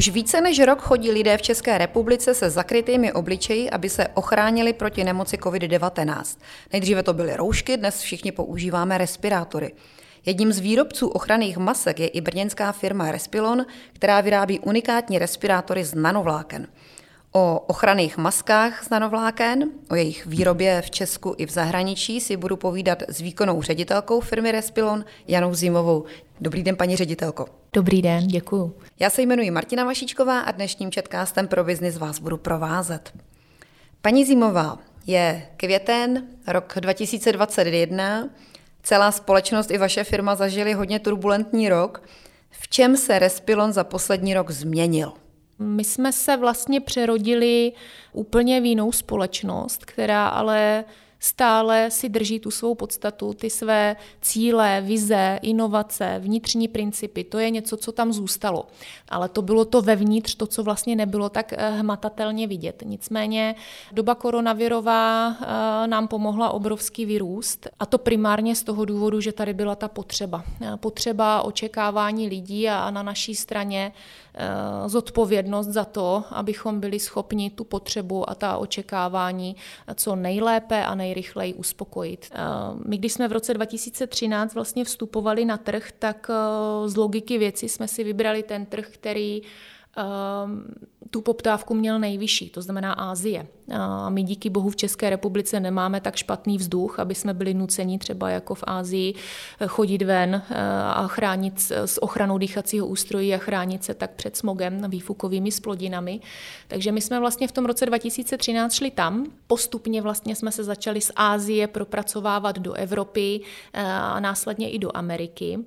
Už více než rok chodí lidé v České republice se zakrytými obličeji, aby se ochránili proti nemoci COVID-19. Nejdříve to byly roušky, dnes všichni používáme respirátory. Jedním z výrobců ochranných masek je i brněnská firma Respilon, která vyrábí unikátní respirátory z nanovláken. O ochranných maskách z nanovláken, o jejich výrobě v Česku i v zahraničí si budu povídat s výkonnou ředitelkou firmy Respilon Janou Zimovou. Dobrý den, paní ředitelko. Dobrý den, děkuju. Já se jmenuji Martina Vašičková a dnešním četkástem pro biznis vás budu provázet. Paní Zimová, je květen, rok 2021, celá společnost i vaše firma zažili hodně turbulentní rok. V čem se Respilon za poslední rok změnil? My jsme se vlastně přerodili úplně v jinou společnost, která ale stále si drží tu svou podstatu, ty své cíle, vize, inovace, vnitřní principy. To je něco, co tam zůstalo. Ale to bylo to vevnitř, to, co vlastně nebylo tak eh, hmatatelně vidět. Nicméně doba koronavirová eh, nám pomohla obrovský vyrůst a to primárně z toho důvodu, že tady byla ta potřeba. Eh, potřeba očekávání lidí a na naší straně zodpovědnost za to, abychom byli schopni tu potřebu a ta očekávání co nejlépe a nej nejrychleji uspokojit. Eh, my, když jsme v roce 2013 vlastně vstupovali na trh, tak eh, z logiky věci jsme si vybrali ten trh, který Ehm, tu poptávku měl nejvyšší, to znamená Ázie. A my díky bohu v České republice nemáme tak špatný vzduch, aby jsme byli nuceni třeba jako v Ázii eh, chodit ven eh, a chránit s ochranou dýchacího ústrojí a chránit se tak před smogem, výfukovými splodinami. Takže my jsme vlastně v tom roce 2013 šli tam. Postupně vlastně jsme se začali z Ázie propracovávat do Evropy eh, a následně i do Ameriky.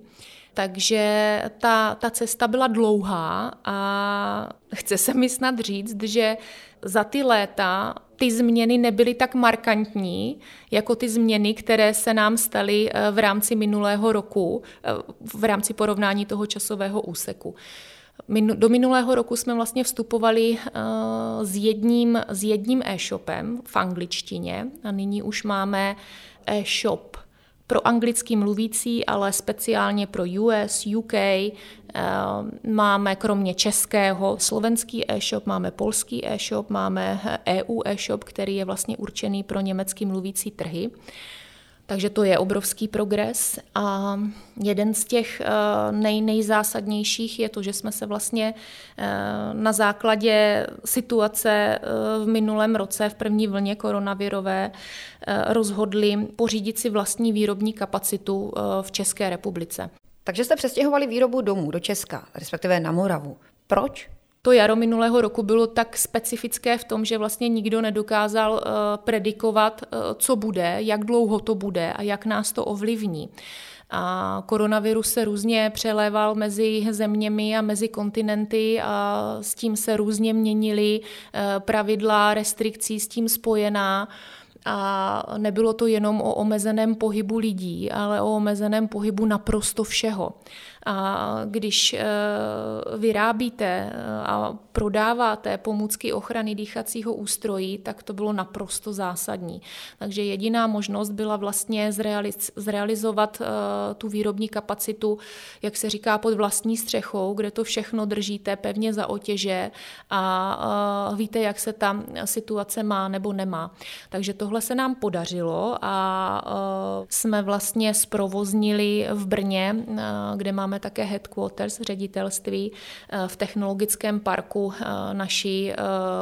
Takže ta, ta cesta byla dlouhá a chce se mi snad říct, že za ty léta ty změny nebyly tak markantní, jako ty změny, které se nám staly eh, v rámci minulého roku, eh, v rámci porovnání toho časového úseku. Do minulého roku jsme vlastně vstupovali eh, s jedním, s jedním e-shopem v angličtině a nyní už máme e-shop pro anglicky mluvící, ale speciálně pro US, UK. Eh, máme kromě českého slovenský e-shop, máme polský e-shop, máme EU e-shop, který je vlastně určený pro německy mluvící trhy. Takže to je obrovský progres a jeden z těch eh, nej, nejzásadnějších je to, že jsme se vlastně eh, na základě situace eh, v minulém roce, v první vlně koronavirové, rozhodli pořídit si vlastní výrobní kapacitu v České republice. Takže jste přestěhovali výrobu domů do Česka, respektive na Moravu. Proč? To jaro minulého roku bylo tak specifické v tom, že vlastně nikdo nedokázal uh, predikovat, uh, co bude, jak dlouho to bude a jak nás to ovlivní. A koronavirus se různě přeléval mezi zeměmi a mezi kontinenty a s tím se různě měnily uh, pravidla, restrikcí s tím spojená. A nebylo to jenom o omezeném pohybu lidí, ale o omezeném pohybu naprosto všeho. A když eh, vyrábíte eh, a prodáváte pomůcky ochrany dýchacího ústrojí, tak to bylo naprosto zásadní. Takže jediná možnost byla vlastně zrealizovat eh, tu výrobní kapacitu, jak se říká, pod vlastní střechou, kde to všechno držíte pevně za otěže a víte, jak se tam situace má nebo nemá. Takže tohle se nám podařilo a jsme vlastně zprovoznili v Brně, kde máme také headquarters, ředitelství eh, v technologickém parku eh,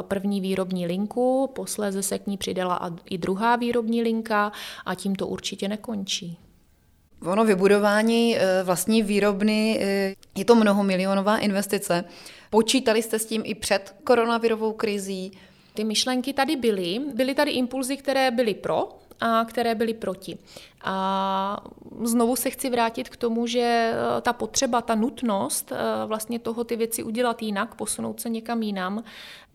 první výrobní linku, posléze se k ní přidala i druhá výrobní linka a tím to určitě nekončí. Ono vybudování vlastní výrobny je to mnohomilionová investice. Počítali jste s tím i před koronavirovou krizí? Ty myšlenky tady byly. Byly tady impulzy, které byly pro, a které byly proti. A znovu se chci vrátit k tomu, že eh, ta potřeba, ta nutnost eh, vlastně toho ty věci udělat jinak, posunout se někam jinam,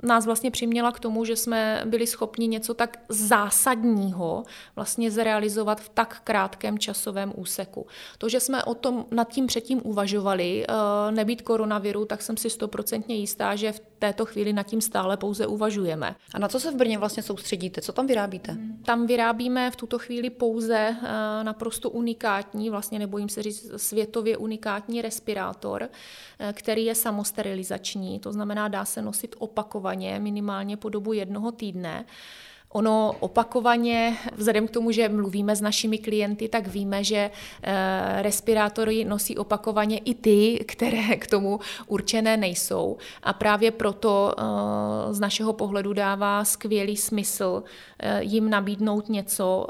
nás vlastně přiměla k tomu, že jsme byli schopni něco tak zásadního vlastně zrealizovat v tak krátkém časovém úseku. To, že jsme o tom nad tím předtím uvažovali, eh, nebýt koronaviru, tak jsem si stoprocentně jistá, že v této chvíli nad tím stále pouze uvažujeme. A na co se v Brně vlastně soustředíte? Co tam vyrábíte? Tam vyrábíme v tuto chvíli pouze naprosto unikátní, vlastně nebojím se říct světově unikátní respirátor, eh, který je samosterilizační, to znamená dá se nosit opakovaně, minimálně po dobu jednoho týdne. Ono opakovaně, vzhledem k tomu, že mluvíme s našimi klienty, tak víme, že eh, respirátory nosí opakovaně i ty, které k tomu určené nejsou. A právě proto eh, z našeho pohledu dává skvělý smysl eh, jim nabídnout něco,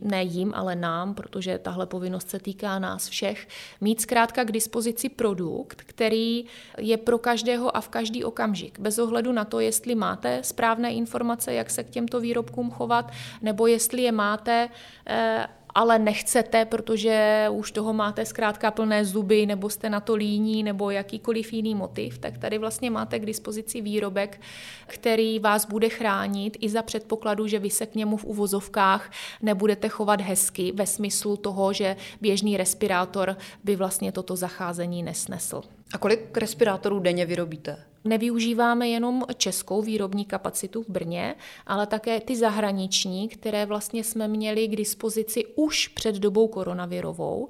ne jim, ale nám, protože tahle povinnost se týká nás všech, mít zkrátka k dispozici produkt, který je pro každého a v každý okamžik, bez ohledu na to, jestli máte správné informace, jak se k těmto výrobkům chovat, nebo jestli je máte eh, ale nechcete, protože už toho máte zkrátka plné zuby, nebo jste na to líní, nebo jakýkoliv jiný motiv, tak tady vlastně máte k dispozici výrobek, který vás bude chránit i za předpokladu, že vy se k němu v uvozovkách nebudete chovat hezky, ve smyslu toho, že běžný respirátor by vlastně toto zacházení nesnesl. A kolik respirátorů denně vyrobíte? Nevyužíváme jenom českou výrobní kapacitu v Brně, ale také ty zahraniční, které vlastně jsme měli k dispozici už před dobou koronavirovou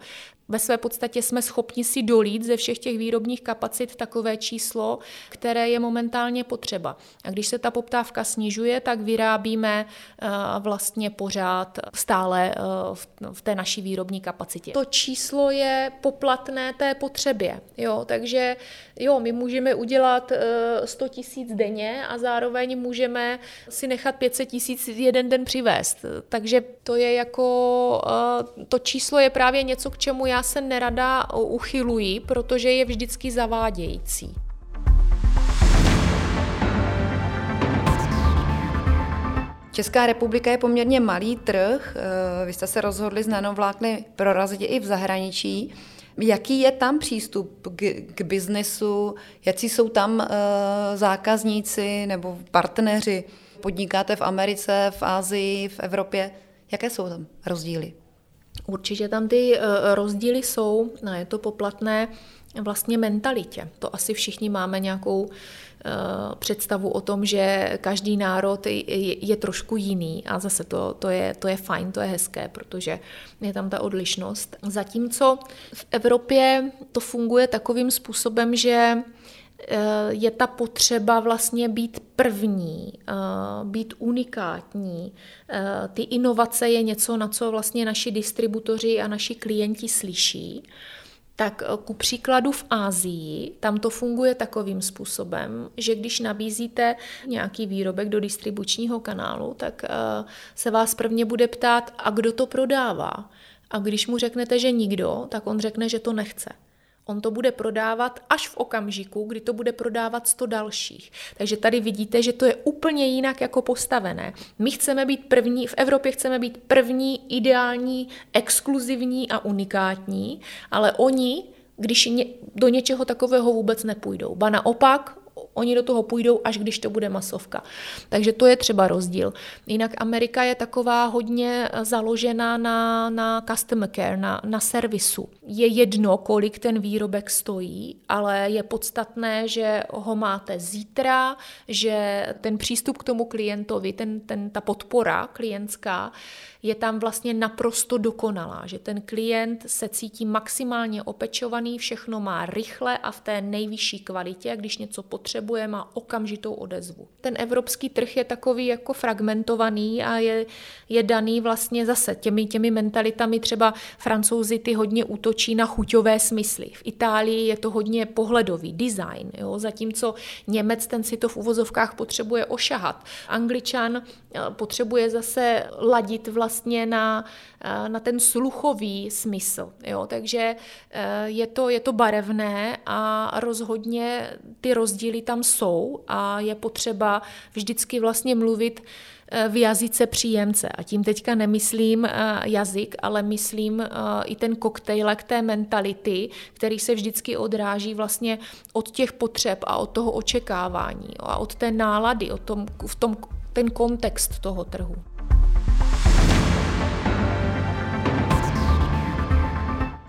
ve své podstatě jsme schopni si dolít ze všech těch výrobních kapacit takové číslo, které je momentálně potřeba. A když se ta poptávka snižuje, tak vyrábíme eh, vlastně pořád stále eh, v té naší výrobní kapacitě. To číslo je poplatné té potřebě. Jo? Takže jo, my můžeme udělat 100 eh, tisíc denně a zároveň můžeme si nechat 500 tisíc jeden den přivést. Takže to je jako, to číslo je právě něco, k čemu já já se nerada uchyluji, protože je vždycky zavádějící. Česká republika je poměrně malý trh. Eh, vy jste se rozhodli s nanovlákny prorazit i v zahraničí. Jaký je tam přístup k, k biznesu? Jaký jsou tam uh, zákazníci nebo partneři? Podnikáte v Americe, v Asii, v Evropě? Jaké jsou tam rozdíly? Určitě tam ty eh, rozdíly jsou, je to poplatné vlastně mentalitě. To asi všichni máme nějakou představu o tom, že každý národ je, trošku jiný a zase to, to, je, to je fajn, to je hezké, protože je tam ta odlišnost. Zatímco v Evropě to funguje takovým způsobem, že Eh, je ta potřeba vlastně být první, eh, být unikátní. Eh, ty inovace je něco, na co vlastně naši distributoři a naši klienti slyší. Tak ku příkladu v Ázii, tam to funguje takovým způsobem, že když nabízíte nějaký výrobek do distribučního kanálu, tak se vás prvně bude ptát, a kdo to prodává. A když mu řeknete, že nikdo, tak on řekne, že to nechce. On to bude prodávat až v okamžiku, kdy to bude prodávat 100 dalších. Takže tady vidíte, že to je úplně jinak jako postavené. My chceme být první, v Evropě chceme být první, ideální, exkluzivní a unikátní, ale oni, když do něčeho takového vůbec nepůjdou. Ba naopak, Oni do toho půjdou, až když to bude masovka. Takže to je třeba rozdíl. Jinak Amerika je taková hodně založená na, na customer care, na, na servisu. Je jedno, kolik ten výrobek stojí, ale je podstatné, že ho máte zítra, že ten přístup k tomu klientovi, ten, ten, ta podpora klientská, je tam vlastně naprosto dokonalá, že ten klient se cítí maximálně opečovaný, všechno má rychle a v té nejvyšší kvalitě a když něco potřebuje, má okamžitou odezvu. Ten evropský trh je takový jako fragmentovaný a je, je daný vlastně zase těmi, těmi mentalitami, třeba francouzi ty hodně útočí na chuťové smysly. V Itálii je to hodně pohledový, design, jo? zatímco Němec ten si to v uvozovkách potřebuje ošahat. Angličan eh, potřebuje zase ladit vlastně vlastně na, eh, na ten sluchový smysl. Jo? Takže eh, je to, je to barevné a rozhodně ty rozdíly tam jsou a je potřeba vždycky vlastně mluvit eh, v jazyce příjemce. A tím teďka nemyslím jazyk, ale myslím i ten koktejlek té mentality, který se vždycky odráží vlastně od těch potřeb a od toho očekávání a od té nálady, od tom, v tom, ten kontext toho trhu.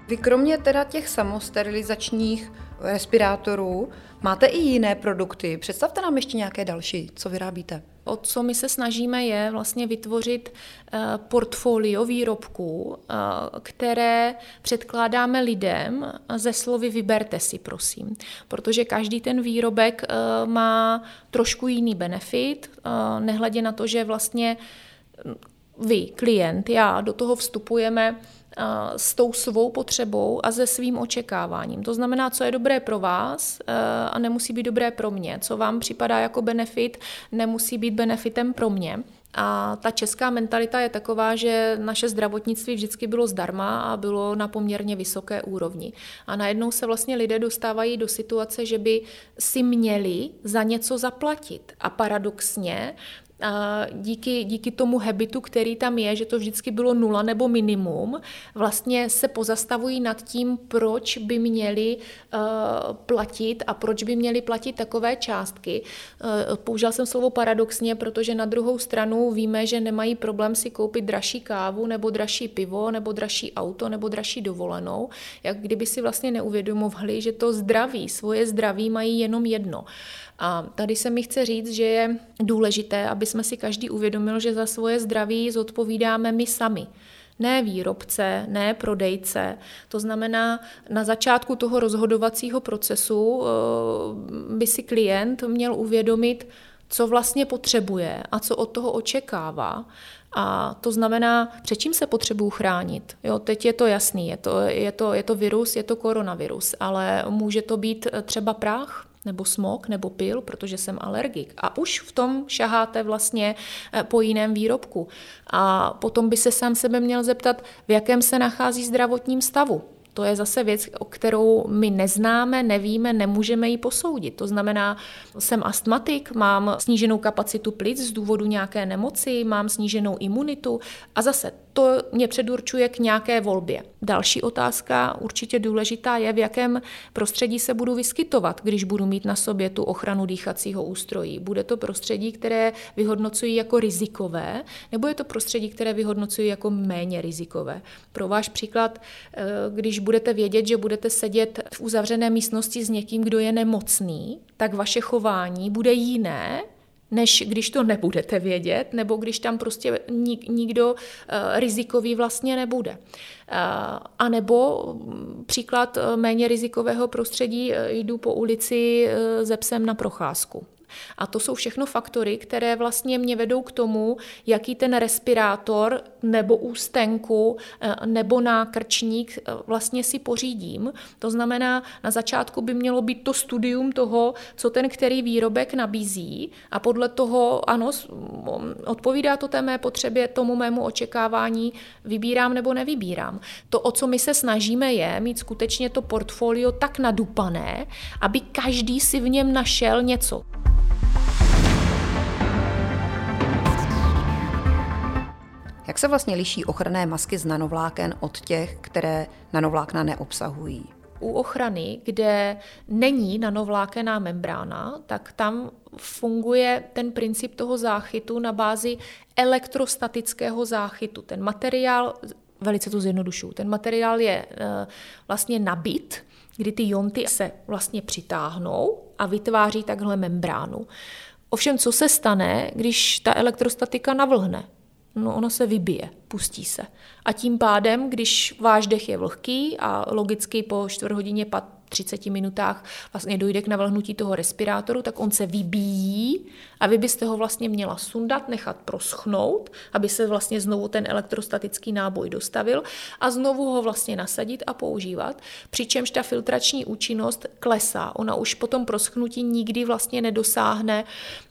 Vy kromě teda těch samosterilizačních respirátorů máte i jiné produkty. Představte nám ještě nějaké další, co vyrábíte. O co my se snažíme je vlastně vytvořit eh, portfolio výrobků, eh, které předkládáme lidem ze slovy vyberte si, prosím. Protože každý ten výrobek eh, má trošku jiný benefit, nehledě na to, že vlastně hm, vy, klient, já, do toho vstupujeme s tou svou potřebou a se svým očekáváním. To znamená, co je dobré pro vás e, a nemusí být dobré pro mě. Co vám připadá jako benefit, nemusí být benefitem pro mě. A ta česká mentalita je taková, že naše zdravotnictví vždycky bylo zdarma a bylo na poměrně vysoké úrovni. A najednou se vlastně lidé dostávají do situace, že by si měli za něco zaplatit. A paradoxně díky, díky tomu habitu, který tam je, že to vždycky bylo nula nebo minimum, vlastně se pozastavují nad tím, proč by měli uh, platit a proč by měli platit takové částky. Uh, použil jsem slovo paradoxně, protože na druhou stranu víme, že nemají problém si koupit dražší kávu nebo dražší pivo nebo dražší auto nebo dražší dovolenou, jak kdyby si vlastně neuvědomovali, že to zdraví, svoje zdraví mají jenom jedno. Uh, a tady se mi chce říct, že je důležité, aby jsme si každý uvědomil, že za svoje zdraví zodpovídáme my sami. Ne výrobce, ne prodejce. To znamená, na začátku toho rozhodovacího procesu eh, by si klient měl uvědomit, co vlastně potřebuje a co od toho očekává. A to znamená, před čím se potřebuju chránit. Jo, teď je to jasný, je to, je, to, je to virus, je to koronavirus, ale může to být třeba prach, nebo smog, nebo pil, protože jsem alergik. A už v tom šaháte vlastně eh, po jiném výrobku. A potom by se sám sebe měl zeptat, v jakém se nachází zdravotním stavu. To je zase věc, o kterou my neznáme, nevíme, nemůžeme ji posoudit. To znamená, jsem astmatik, mám sníženou kapacitu plic z důvodu nějaké nemoci, mám sníženou imunitu a zase to mě předurčuje k nějaké volbě. Další otázka, určitě důležitá, je, v jakém prostředí se budu vyskytovat, když budu mít na sobě tu ochranu dýchacího ústrojí. Bude to prostředí, které vyhodnocují jako rizikové, nebo je to prostředí, které vyhodnocují jako méně rizikové? Pro váš příklad, eh, když budete vědět, že budete sedět v uzavřené místnosti s někým, kdo je nemocný, tak vaše chování bude jiné, než když to nebudete vědět, nebo když tam prostě nik, nikdo uh, rizikový vlastně nebude. Uh, a nebo mm, příklad uh, méně rizikového prostředí, jdu po ulici uh, ze psem na procházku. A to jsou všechno faktory, které vlastně mě vedou k tomu, jaký ten respirátor nebo ústenku eh, nebo nákrčník eh, vlastně si pořídím. To znamená, na začátku by mělo být to studium toho, co ten který výrobek nabízí a podle toho, ano, odpovídá to té mé potřebě, tomu mému očekávání, vybírám nebo nevybírám. To, o co my se snažíme, je mít skutečně to portfolio tak nadupané, aby každý si v něm našel něco. Jak se vlastně liší ochranné masky z nanovláken od těch, které nanovlákna neobsahují? U ochrany, kde není nanovlákená membrána, tak tam funguje ten princip toho záchytu na bázi elektrostatického záchytu. Ten materiál, velice to zjednodušuju, ten materiál je e, vlastně nabit, kdy ty jonty se vlastně přitáhnou a vytváří takhle membránu. Ovšem, co se stane, když ta elektrostatika navlhne? No ona se vybije, pustí se. A tím pádem, když váš dech je vlhký a logicky po čtvrt hodině 30 minutách vlastně dojde k navlhnutí toho respirátoru, tak on se vybíjí a vy byste ho vlastně měla sundat, nechat proschnout, aby se vlastně znovu ten elektrostatický náboj dostavil a znovu ho vlastně nasadit a používat, přičemž ta filtrační účinnost klesá. Ona už po tom proschnutí nikdy vlastně nedosáhne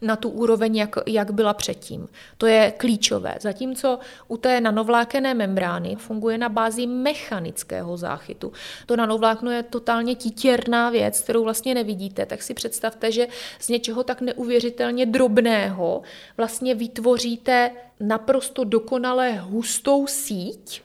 na tu úroveň, jak, jak byla předtím. To je klíčové. Zatímco u té nanovlákené membrány funguje na bázi mechanického záchytu. To nanovlákno je totálně titěrná věc, kterou vlastně nevidíte, tak si představte, že z něčeho tak neuvěřitelně drobného vlastně vytvoříte naprosto dokonale hustou síť,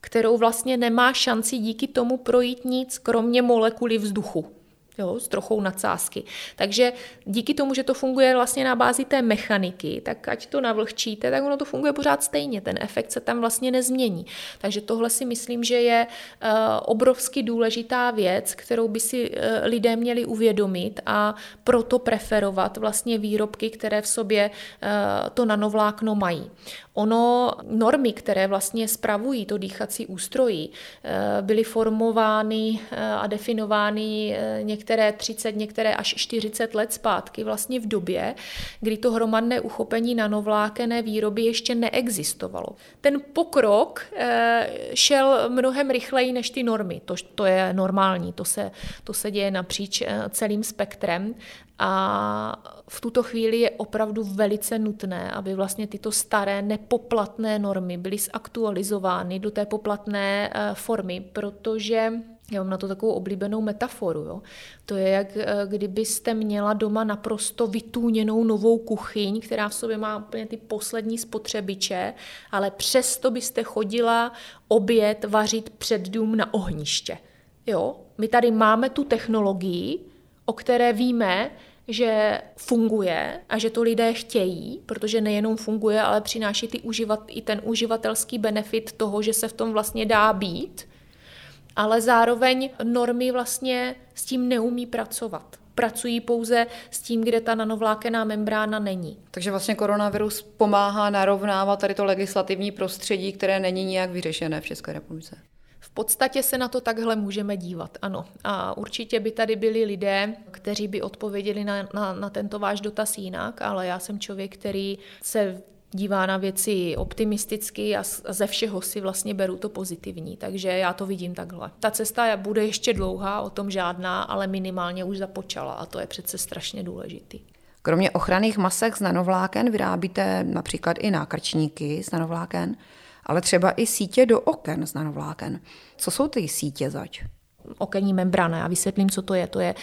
kterou vlastně nemá šanci díky tomu projít nic, kromě molekuly vzduchu. Jo, s trochou nadsázky. Takže díky tomu, že to funguje vlastně na bázi té mechaniky, tak ať to navlhčíte, tak ono to funguje pořád stejně, ten efekt se tam vlastně nezmění. Takže tohle si myslím, že je uh, obrovsky důležitá věc, kterou by si uh, lidé měli uvědomit a proto preferovat vlastně výrobky, které v sobě uh, to nanovlákno mají. Ono, normy, které vlastně spravují to dýchací ústrojí, byly formovány a definovány některé 30, některé až 40 let zpátky, vlastně v době, kdy to hromadné uchopení nanovlákené výroby ještě neexistovalo. Ten pokrok eh, šel mnohem rychleji než ty normy. To, to je normální, to se, to se děje napříč eh, celým spektrem. A v tuto chvíli je opravdu velice nutné, aby vlastně tyto staré nepoplatné normy byly zaktualizovány do té poplatné eh, formy, protože já mám na to takovou oblíbenou metaforu. Jo. To je, jak eh, kdybyste měla doma naprosto vytůněnou novou kuchyň, která v sobě má úplně ty poslední spotřebiče, ale přesto byste chodila oběd vařit před dům na ohniště. Jo? My tady máme tu technologii, o které víme, že funguje a že to lidé chtějí, protože nejenom funguje, ale přináší ty uživat, i ten uživatelský benefit toho, že se v tom vlastně dá být ale zároveň normy vlastně s tím neumí pracovat. Pracují pouze s tím, kde ta nanovlákená membrána není. Takže vlastně koronavirus pomáhá narovnávat tady to legislativní prostředí, které není nijak vyřešené v České republice. V podstatě se na to takhle můžeme dívat, ano. A určitě by tady byli lidé, kteří by odpověděli na, na, na tento váš dotaz jinak, ale já jsem člověk, který se dívá na věci optimisticky a ze všeho si vlastně beru to pozitivní. Takže já to vidím takhle. Ta cesta bude ještě dlouhá, o tom žádná, ale minimálně už započala a to je přece strašně důležitý. Kromě ochranných masek z nanovláken vyrábíte například i nákrčníky z nanovláken, ale třeba i sítě do oken z nanovláken. Co jsou ty sítě zač? okenní membrana. Já vysvětlím, co to je. To je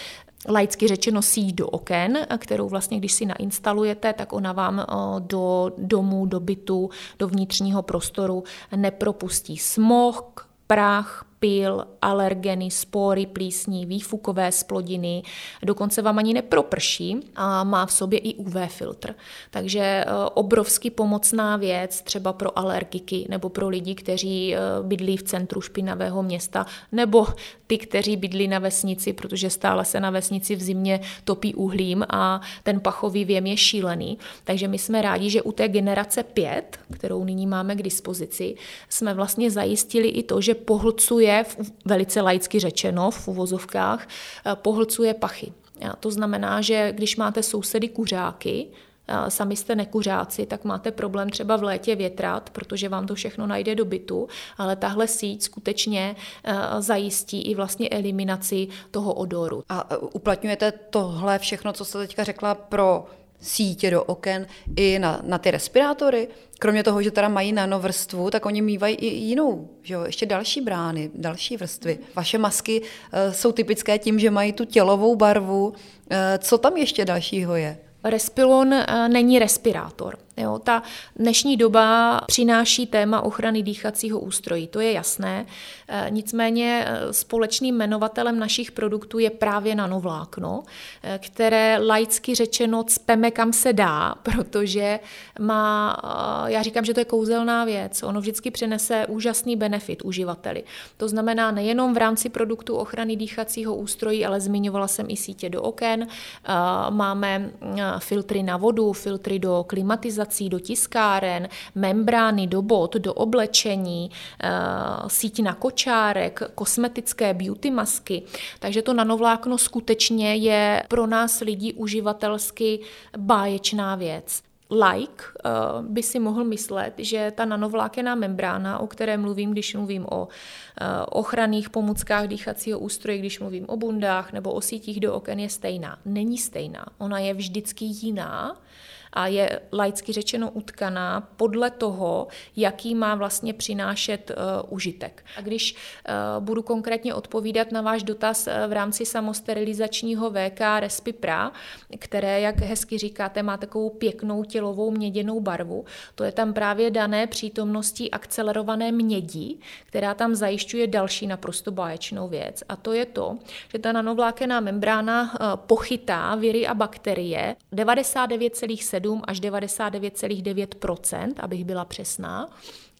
laicky řečeno síť do oken, kterou vlastně, když si nainstalujete, tak ona vám do domu, do bytu, do vnitřního prostoru nepropustí smog, prach, pil, alergeny, spory, plísní, výfukové splodiny, dokonce vám ani neproprší a má v sobě i UV filtr. Takže e, obrovsky pomocná věc třeba pro alergiky nebo pro lidi, kteří e, bydlí v centru špinavého města nebo ty, kteří bydlí na vesnici, protože stále se na vesnici v zimě topí uhlím a ten pachový věm je šílený. Takže my jsme rádi, že u té generace 5, kterou nyní máme k dispozici, jsme vlastně zajistili i to, že pohlcuje pohlcuje, velice laicky řečeno, v uvozovkách, eh, pohlcuje pachy. To znamená, že když máte sousedy kuřáky, eh, sami jste nekuřáci, tak máte problém třeba v létě větrat, protože vám to všechno najde do bytu, ale tahle síť skutečně eh, zajistí i vlastně eliminaci toho odoru. A uplatňujete tohle všechno, co jste teďka řekla, pro sítě do oken i na, na ty respirátory. Kromě toho, že teda mají nanovrstvu, tak oni mývají i jinou, že jo, ještě další brány, další vrstvy. Vaše masky uh, jsou typické tím, že mají tu tělovou barvu. Uh, co tam ještě dalšího je? Respilon uh, není respirátor. Jo, ta dnešní doba přináší téma ochrany dýchacího ústrojí, to je jasné. E, nicméně e, společným jmenovatelem našich produktů je právě nanovlákno, e, které laicky řečeno cpeme kam se dá, protože má, já říkám, že to je kouzelná věc, ono vždycky přinese úžasný benefit uživateli. To znamená nejenom v rámci produktu ochrany dýchacího ústrojí, ale zmiňovala jsem i sítě do oken, máme filtry na vodu, filtry do klimatizace, prací, do tiskáren, membrány do bod, do oblečení, eh, síť na kočárek, kosmetické beauty masky. Takže to nanovlákno skutečně je pro nás lidí uživatelsky báječná věc like uh, by si mohl myslet, že ta nanovlákená membrána, o které mluvím, když mluvím o uh, ochranných pomůckách dýchacího ústroje, když mluvím o bundách nebo o sítích do oken, je stejná. Není stejná. Ona je vždycky jiná a je laicky řečeno utkaná podle toho, jaký má vlastně přinášet uh, užitek. A když uh, budu konkrétně odpovídat na váš dotaz uh, v rámci samosterilizačního VK Respipra, které, jak hezky říkáte, má takovou pěknou tělovou měděnou barvu, to je tam právě dané přítomností akcelerované mědi, která tam zajišťuje další naprosto báječnou věc. A to je to, že ta nanovlákená membrána pochytá viry a bakterie 99,7 až 99,9% abych byla přesná.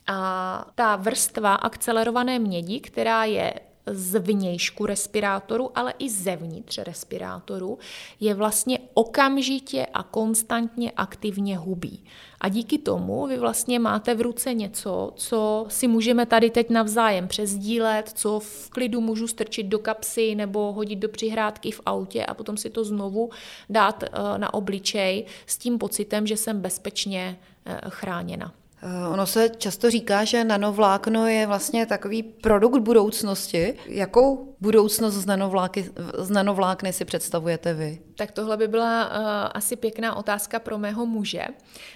A ta vrstva akcelerované mědi, která je z vnějšku respirátoru, ale i zevnitř respirátoru, je vlastně okamžitě a konstantně aktivně hubí. A díky tomu vy vlastně máte v ruce něco, co si můžeme tady teď navzájem přezdílet, co v klidu můžu strčit do kapsy nebo hodit do přihrádky v autě a potom si to znovu dát eh, na obličej s tím pocitem, že jsem bezpečně eh, chráněna. Eh, ono se často říká, že nanovlákno je vlastně takový produkt budoucnosti. Jakou budoucnost z, nanovláky, z nanovlákny si představujete vy? Tak tohle by byla uh, asi pěkná otázka pro mého muže.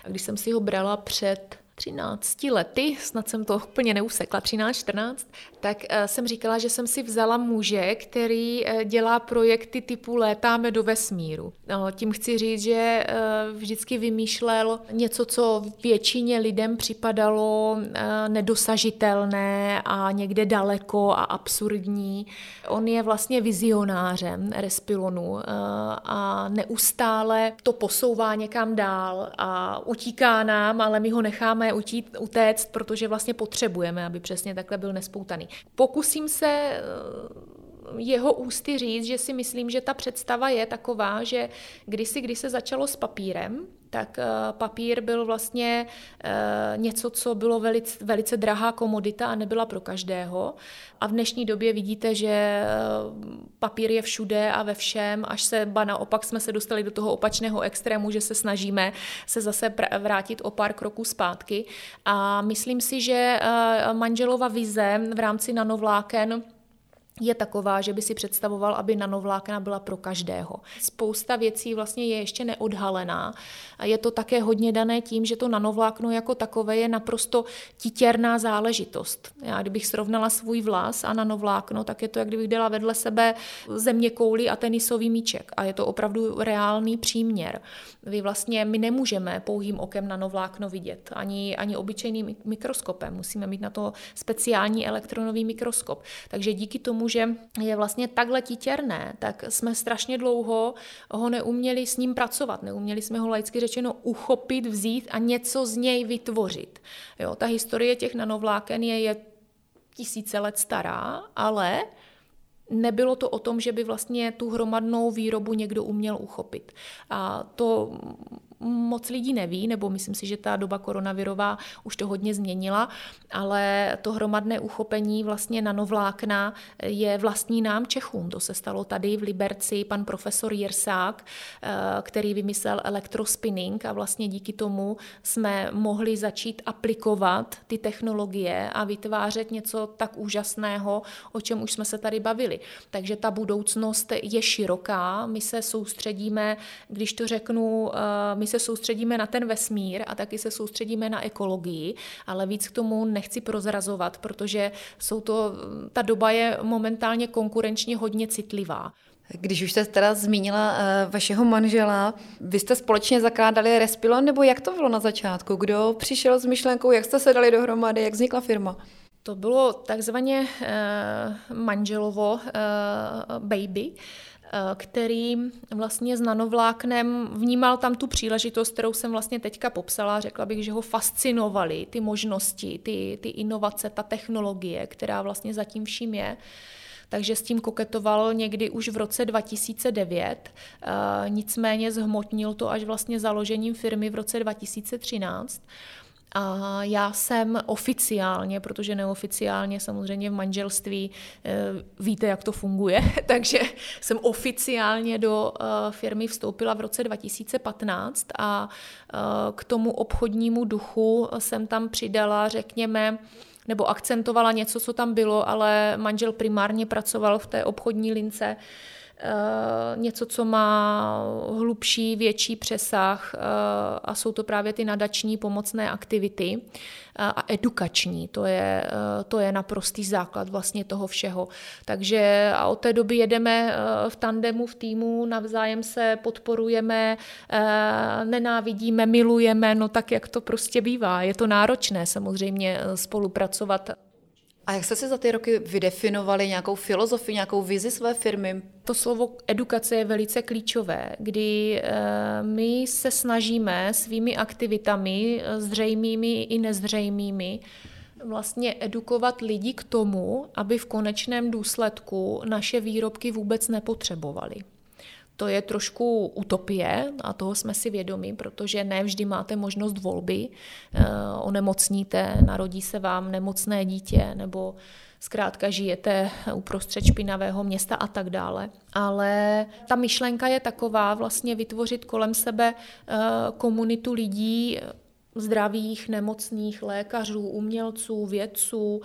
Když jsem si ho brala před 13 lety, snad jsem to úplně neusekla, 13-14, tak uh, jsem říkala, že jsem si vzala muže, který uh, dělá projekty typu Létáme do vesmíru. No, tím chci říct, že uh, vždycky vymýšlel něco, co většině lidem připadalo nedosažitelné a někde daleko a absurdní. On je vlastně vizionářem Respilonu a neustále to posouvá někam dál a utíká nám, ale my ho necháme utít, utéct, protože vlastně potřebujeme, aby přesně takhle byl nespoutaný. Pokusím se jeho ústy říct, že si myslím, že ta představa je taková, že kdysi, když se začalo s papírem, tak eh, papír byl vlastně eh, něco, co bylo velice, velice drahá komodita a nebyla pro každého. A v dnešní době vidíte, že eh, papír je všude a ve všem, až se ba naopak jsme se dostali do toho opačného extrému, že se snažíme se zase vrátit o pár kroků zpátky. A myslím si, že manželova vize v rámci nanovláken je taková, že by si představoval, aby nanovlákna byla pro každého. Spousta věcí vlastně je ještě neodhalená. Je to také hodně dané tím, že to nanovlákno jako takové je naprosto titěrná záležitost. Já kdybych srovnala svůj vlas a nanovlákno, tak je to, jak kdybych dala vedle sebe země kouli a tenisový míček. A je to opravdu reálný příměr. Vy vlastně, my nemůžeme pouhým okem nanovlákno vidět, ani, ani obyčejným mikroskopem. Musíme mít na to speciální elektronový mikroskop. Takže díky tomu tomu, že je vlastně takhle titěrné, tak jsme strašně dlouho ho neuměli s ním pracovat. Neuměli jsme ho laicky řečeno uchopit, vzít a něco z něj vytvořit. Jo, ta historie těch nanovláken je, je tisíce let stará, ale nebylo to o tom, že by vlastně tu hromadnou výrobu někdo uměl uchopit. A to moc lidí neví, nebo myslím si, že ta doba koronavirová už to hodně změnila, ale to hromadné uchopení vlastně nanovlákna je vlastní nám Čechům. To se stalo tady v Liberci, pan profesor Jirsák, eh, který vymyslel elektrospinning a vlastně díky tomu jsme mohli začít aplikovat ty technologie a vytvářet něco tak úžasného, o čem už jsme se tady bavili. Takže ta budoucnost je široká, my se soustředíme, když to řeknu, eh, my se soustředíme na ten vesmír a taky se soustředíme na ekologii, ale víc k tomu nechci prozrazovat, protože jsou to, ta doba je momentálně konkurenčně hodně citlivá. Když už jste teda zmínila uh, vašeho manžela, vy jste společně zakládali Respilon, nebo jak to bylo na začátku? Kdo přišel s myšlenkou, jak jste se dali dohromady, jak vznikla firma? To bylo takzvaně uh, manželovo uh, baby. Uh, Eh, který vlastně s nanovláknem vnímal tam tu příležitost, kterou jsem vlastně teďka popsala. Řekla bych, že ho fascinovaly ty možnosti, ty, ty inovace, ta technologie, která vlastně zatím vším je takže s tím koketoval někdy už v roce 2009, eh, nicméně zhmotnil to až vlastně založením firmy v roce 2013. A já jsem oficiálně, protože neoficiálně samozřejmě v manželství eh, víte, jak to funguje, takže jsem oficiálně do eh, firmy vstoupila v roce 2015 a eh, k tomu obchodnímu duchu jsem tam přidala, řekněme, nebo akcentovala něco, co tam bylo, ale manžel primárně pracoval v té obchodní lince něco, co má hlubší, větší přesah a jsou to právě ty nadační pomocné aktivity a edukační. To je, to je naprostý základ vlastně toho všeho. Takže a od té doby jedeme v tandemu, v týmu, navzájem se podporujeme, nenávidíme, milujeme, no tak, jak to prostě bývá. Je to náročné samozřejmě spolupracovat a jak jste si za ty roky vydefinovali nějakou filozofii, nějakou vizi své firmy? To slovo edukace je velice klíčové, kdy eh, my se snažíme svými aktivitami, eh, zřejmými i nezřejmými, vlastně edukovat lidi k tomu, aby v konečném důsledku naše výrobky vůbec nepotřebovali. To je trošku utopie a toho jsme si vědomi, protože ne vždy máte možnost volby. Eh, onemocníte, narodí se vám nemocné dítě nebo zkrátka žijete uprostřed špinavého města a tak dále. Ale ta myšlenka je taková vlastně vytvořit kolem sebe eh, komunitu lidí, zdravých, nemocných lékařů, umělců, vědců,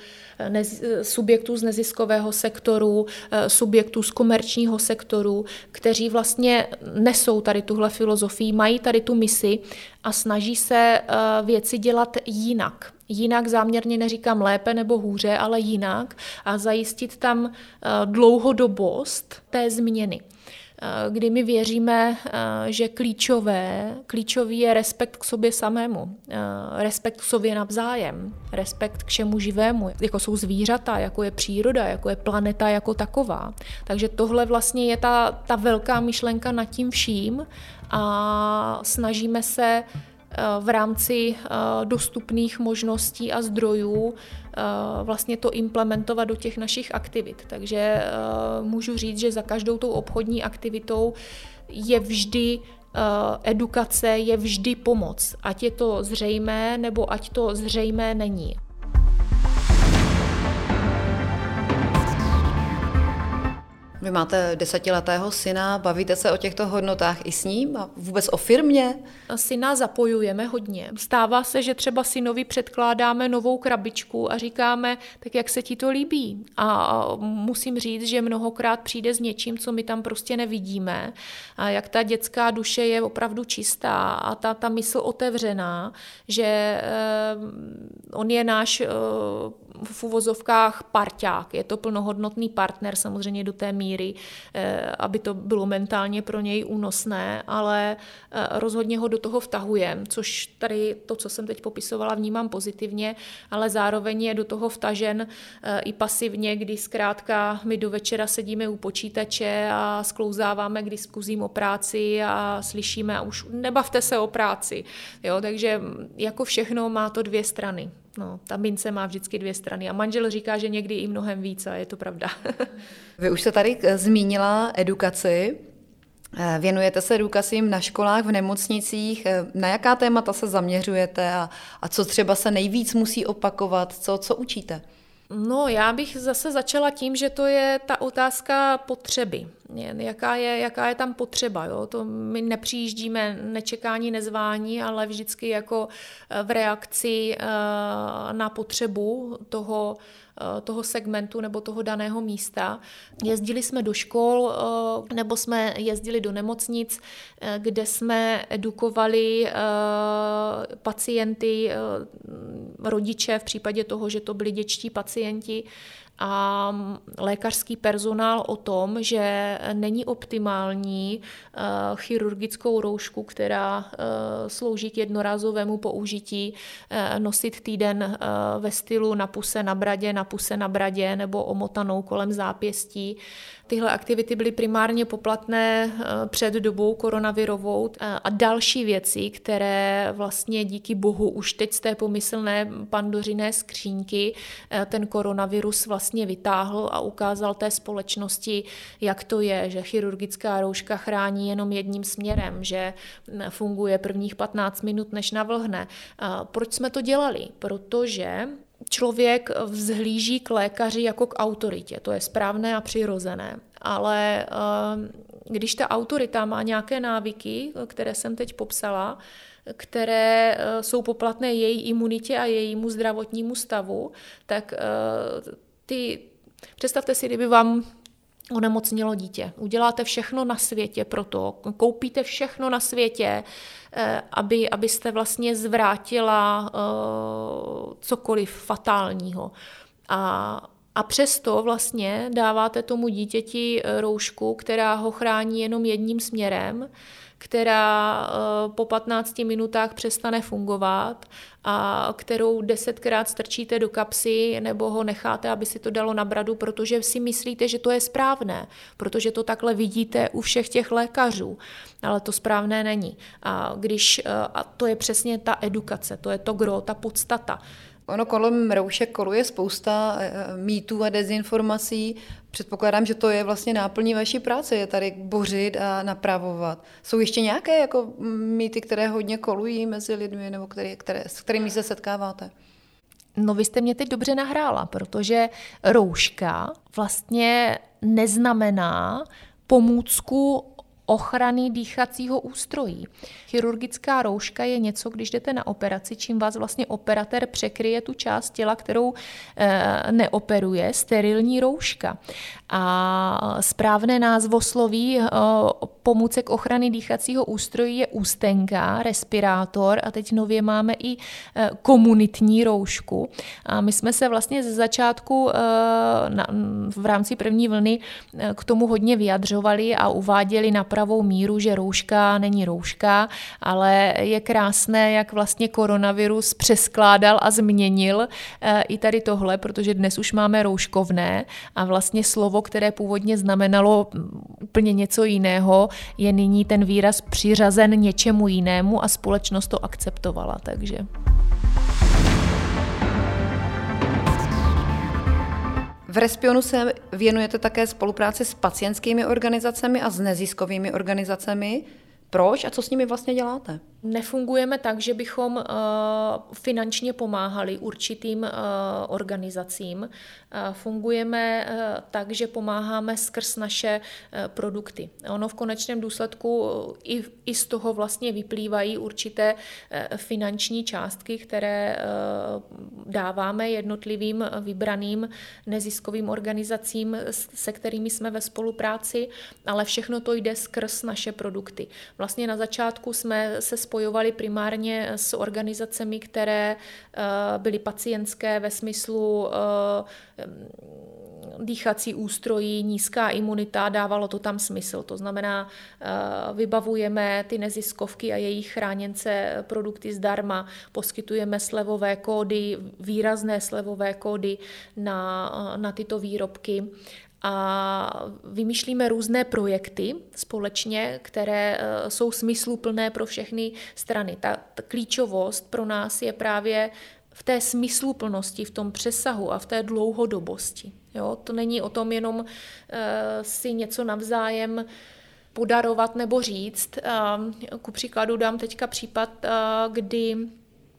nez, subjektů z neziskového sektoru, eh, subjektů z komerčního sektoru, kteří vlastně nesou tady tuhle filozofii, mají tady tu misi a snaží se eh, věci dělat jinak. Jinak záměrně neříkám lépe nebo hůře, ale jinak a zajistit tam eh, dlouhodobost té změny. Eh, kdy my věříme, eh, že klíčové, klíčový je respekt k sobě samému, eh, respekt k sobě navzájem, respekt k všemu živému, jako jsou zvířata, jako je příroda, jako je planeta jako taková. Takže tohle vlastně je ta, ta velká myšlenka nad tím vším a snažíme se v rámci dostupných možností a zdrojů vlastně to implementovat do těch našich aktivit. Takže můžu říct, že za každou tou obchodní aktivitou je vždy edukace, je vždy pomoc. Ať je to zřejmé, nebo ať to zřejmé není. Vy máte desetiletého syna, bavíte se o těchto hodnotách i s ním a vůbec o firmě? Syna zapojujeme hodně. Stává se, že třeba synovi předkládáme novou krabičku a říkáme, tak jak se ti to líbí. A musím říct, že mnohokrát přijde s něčím, co my tam prostě nevidíme. A jak ta dětská duše je opravdu čistá a ta, ta mysl otevřená, že eh, on je náš eh, v uvozovkách parťák. Je to plnohodnotný partner samozřejmě do té míry, eh, aby to bylo mentálně pro něj únosné, ale eh, rozhodně ho do toho vtahujeme, což tady to, co jsem teď popisovala, vnímám pozitivně, ale zároveň je do toho vtažen eh, i pasivně, kdy zkrátka my do večera sedíme u počítače a sklouzáváme k diskuzím o práci a slyšíme a už nebavte se o práci. Jo, takže jako všechno má to dvě strany. No, ta mince má vždycky dvě strany a manžel říká, že někdy i mnohem víc a je to pravda. Vy už se tady eh, zmínila edukaci. Eh, věnujete se edukacím na školách, v nemocnicích. Eh, na jaká témata se zaměřujete a, a co třeba se nejvíc musí opakovat? Co, co učíte? No, já bych zase začala tím, že to je ta otázka potřeby. Jaká je, jaká je tam potřeba? Jo? To my nepřijíždíme nečekání, nezvání, ale vždycky jako v reakci na potřebu toho, toho segmentu nebo toho daného místa. Jezdili jsme do škol eh, nebo jsme jezdili do nemocnic, eh, kde jsme edukovali pacienty, rodiče v případě toho, že to byli dětští pacienti, a lékařský personál o tom, že není optimální uh, chirurgickou roušku, která uh, slouží k jednorázovému použití, uh, nosit týden ve stylu na puse na bradě, na puse na bradě nebo omotanou kolem zápěstí. Tyhle aktivity byly primárně poplatné před dobou koronavirovou a další věci, které vlastně díky bohu už teď z té pomyslné pandořiné skřínky ten koronavirus vlastně vytáhl a ukázal té společnosti, jak to je, že chirurgická rouška chrání jenom jedním směrem, že funguje prvních 15 minut, než navlhne. Proč jsme to dělali? Protože člověk vzhlíží k lékaři jako k autoritě. To je správné a přirozené. Ale ehm, když ta autorita má nějaké návyky, které jsem teď popsala, které eh, jsou poplatné její imunitě a jejímu zdravotnímu stavu, tak eh, ty, představte si, kdyby vám onemocnilo dítě. Uděláte všechno na světě pro to, koupíte všechno na světě, eh, aby, abyste vlastně zvrátila uh, cokoliv fatálního. A, a přesto vlastně dáváte tomu dítěti roušku, která ho chrání jenom jedním směrem, která eh, po 15 minutách přestane fungovat a kterou desetkrát strčíte do kapsy nebo ho necháte, aby si to dalo na bradu, protože si myslíte, že to je správné, protože to takhle vidíte u všech těch lékařů, ale to správné není. A když, eh, a to je přesně ta edukace, to je to gro, ta podstata. Ono kolem roušek koluje spousta eh, mýtů a dezinformací. Předpokládám, že to je vlastně náplní vaší práce, je tady bořit a napravovat. Jsou ještě nějaké jako mýty, které hodně kolují mezi lidmi, nebo které, které, s kterými se setkáváte? No vy jste mě teď dobře nahrála, protože rouška vlastně neznamená pomůcku ochrany dýchacího ústrojí. Chirurgická rouška je něco, když jdete na operaci, čím vás vlastně operatér překryje tu část těla, kterou e, neoperuje, sterilní rouška. A správné názvosloví e, pomůcek ochrany dýchacího ústrojí je ústenka, respirátor a teď nově máme i e, komunitní roušku. A my jsme se vlastně ze začátku e, na, v rámci první vlny e, k tomu hodně vyjadřovali a uváděli na pravou míru, že rouška není rouška, ale je krásné, jak vlastně koronavirus přeskládal a změnil eh, i tady tohle, protože dnes už máme rouškovné a vlastně slovo, které původně znamenalo mm, úplně něco jiného, je nyní ten výraz přiřazen něčemu jinému a společnost to akceptovala. Takže. V Respionu se věnujete také spolupráci s pacientskými organizacemi a s neziskovými organizacemi. Proč a co s nimi vlastně děláte? Nefungujeme tak, že bychom uh, finančně pomáhali určitým uh, organizacím. Uh, fungujeme tak, že pomáháme skrz naše produkty. Ono v konečném důsledku i, i z toho vlastně vyplývají určité finanční částky, které dáváme jednotlivým vybraným neziskovým organizacím, se kterými jsme ve spolupráci, ale všechno to jde skrz naše produkty. Vlastně na začátku jsme se spojovali primárně s organizacemi, které eh, byly pacientské ve smyslu eh, dýchací ústrojí, nízká imunita, dávalo to tam smysl. To znamená, eh, vybavujeme ty neziskovky a jejich chráněnce produkty zdarma, poskytujeme slevové kódy, výrazné slevové kódy na, na tyto výrobky a vymýšlíme různé projekty společně, které eh, jsou smysluplné pro všechny strany. Ta, ta klíčovost pro nás je právě v té smysluplnosti, v tom přesahu a v té dlouhodobosti. Jo? To není o tom jenom uh, si něco navzájem podarovat nebo říct. Uh, ku příkladu dám teďka případ, uh, kdy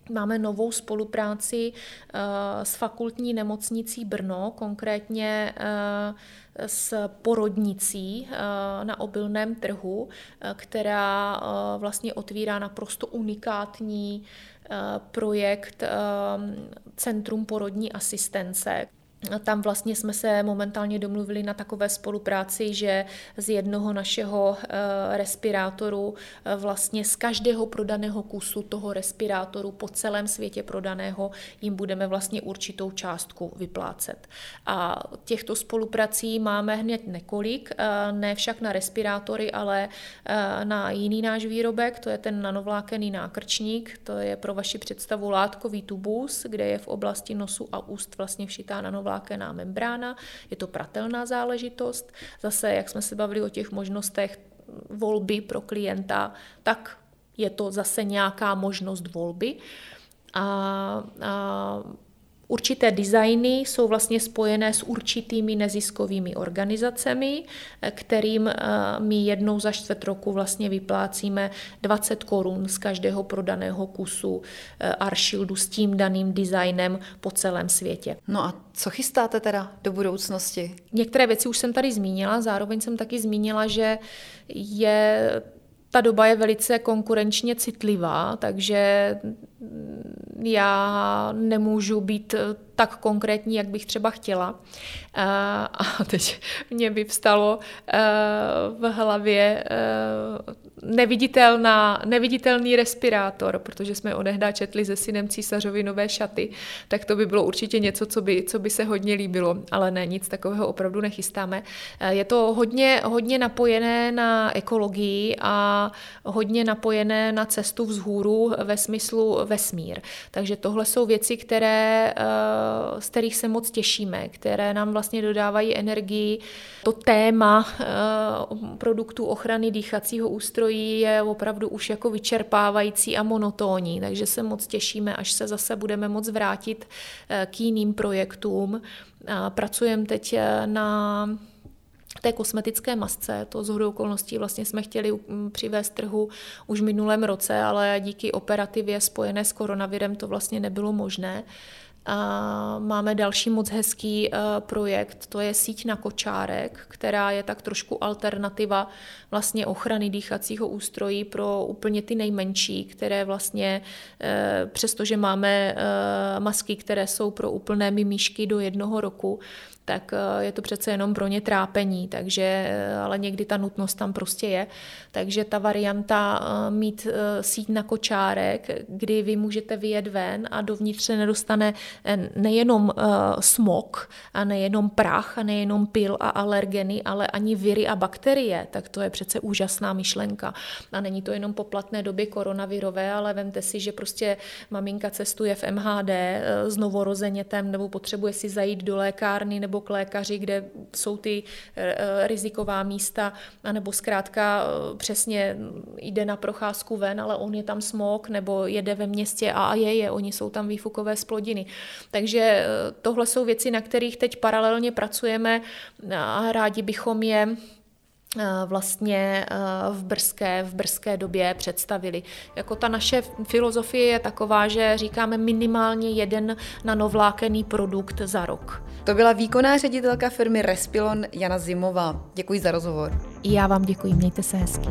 Máme novou spolupráci eh, s fakultní nemocnicí Brno, konkrétně eh, s porodnicí eh, na obilném trhu, která vlastně otvírá naprosto unikátní projekt Centrum porodní asistence, tam vlastně jsme se momentálně domluvili na takové spolupráci, že z jednoho našeho eh, respirátoru eh, vlastně z každého prodaného kusu toho respirátoru po celém světě prodaného jim budeme vlastně určitou částku vyplácet. A těchto spoluprací máme hned několik, eh, ne však na respirátory, ale na jiný náš výrobek, to je ten nanovlákený nákrčník, to je pro vaši představu látkový tubus, kde je v oblasti nosu a úst vlastně všitá nanovlákená vlákená membrána, je to pratelná záležitost. Zase, jak jsme se bavili o těch možnostech volby pro klienta, tak je to zase nějaká možnost volby. A, a Určité designy jsou vlastně spojené s určitými neziskovými organizacemi, kterým eh, my jednou za čtvrt roku vlastně vyplácíme 20 korun z každého prodaného kusu eh, Arshieldu s tím daným designem po celém světě. No a co chystáte teda do budoucnosti? Některé věci už jsem tady zmínila, zároveň jsem taky zmínila, že je ta doba je velice konkurenčně citlivá, takže já nemůžu být tak konkrétní, jak bych třeba chtěla. A teď mě by vstalo v hlavě neviditelná, neviditelný respirátor, protože jsme onehdá četli se synem císařovi nové šaty, tak to by bylo určitě něco, co by, co by se hodně líbilo, ale ne, nic takového opravdu nechystáme. Je to hodně, hodně napojené na ekologii a hodně napojené na cestu vzhůru ve smyslu vesmír. Takže tohle jsou věci, které, z kterých se moc těšíme, které nám vlastně dodávají energii. To téma produktů ochrany dýchacího ústrojí je opravdu už jako vyčerpávající a monotónní, takže se moc těšíme, až se zase budeme moc vrátit k jiným projektům. Pracujeme teď na té kosmetické masce. To z okolností vlastně jsme chtěli mm, přivést trhu už v minulém roce, ale díky operativě spojené s koronavirem to vlastně nebylo možné. Máme další moc hezký uh, projekt, to je síť na kočárek, která je tak trošku alternativa vlastně ochrany dýchacího ústrojí pro úplně ty nejmenší, které vlastně, uh, přestože máme uh, masky, které jsou pro úplné mimíšky do jednoho roku, tak eh, je to přece jenom pro ně trápení, takže, eh, ale někdy ta nutnost tam prostě je. Takže ta varianta eh, mít síť na kočárek, kdy vy můžete vyjet ven a dovnitř se nedostane nejenom smog a nejenom prach a nejenom pil a alergeny, ale ani viry a bakterie, tak to je přece úžasná myšlenka. A není to jenom po platné době koronavirové, ale vemte si, že prostě maminka cestuje v MHD s novorozenětem nebo potřebuje si zajít do lékárny nebo k lékaři, kde jsou ty eh, eh, riziková místa, anebo zkrátka eh, přesně jde na procházku ven, ale on je tam smog, nebo jede ve městě a je je, oni jsou tam výfukové splodiny. Takže tohle jsou věci, na kterých teď paralelně pracujeme a rádi bychom je vlastně v brzké, v brzké době představili. Jako ta naše filozofie je taková, že říkáme minimálně jeden nanovlákený produkt za rok. To byla výkonná ředitelka firmy Respilon Jana Zimová. Děkuji za rozhovor. I já vám děkuji, mějte se hezky.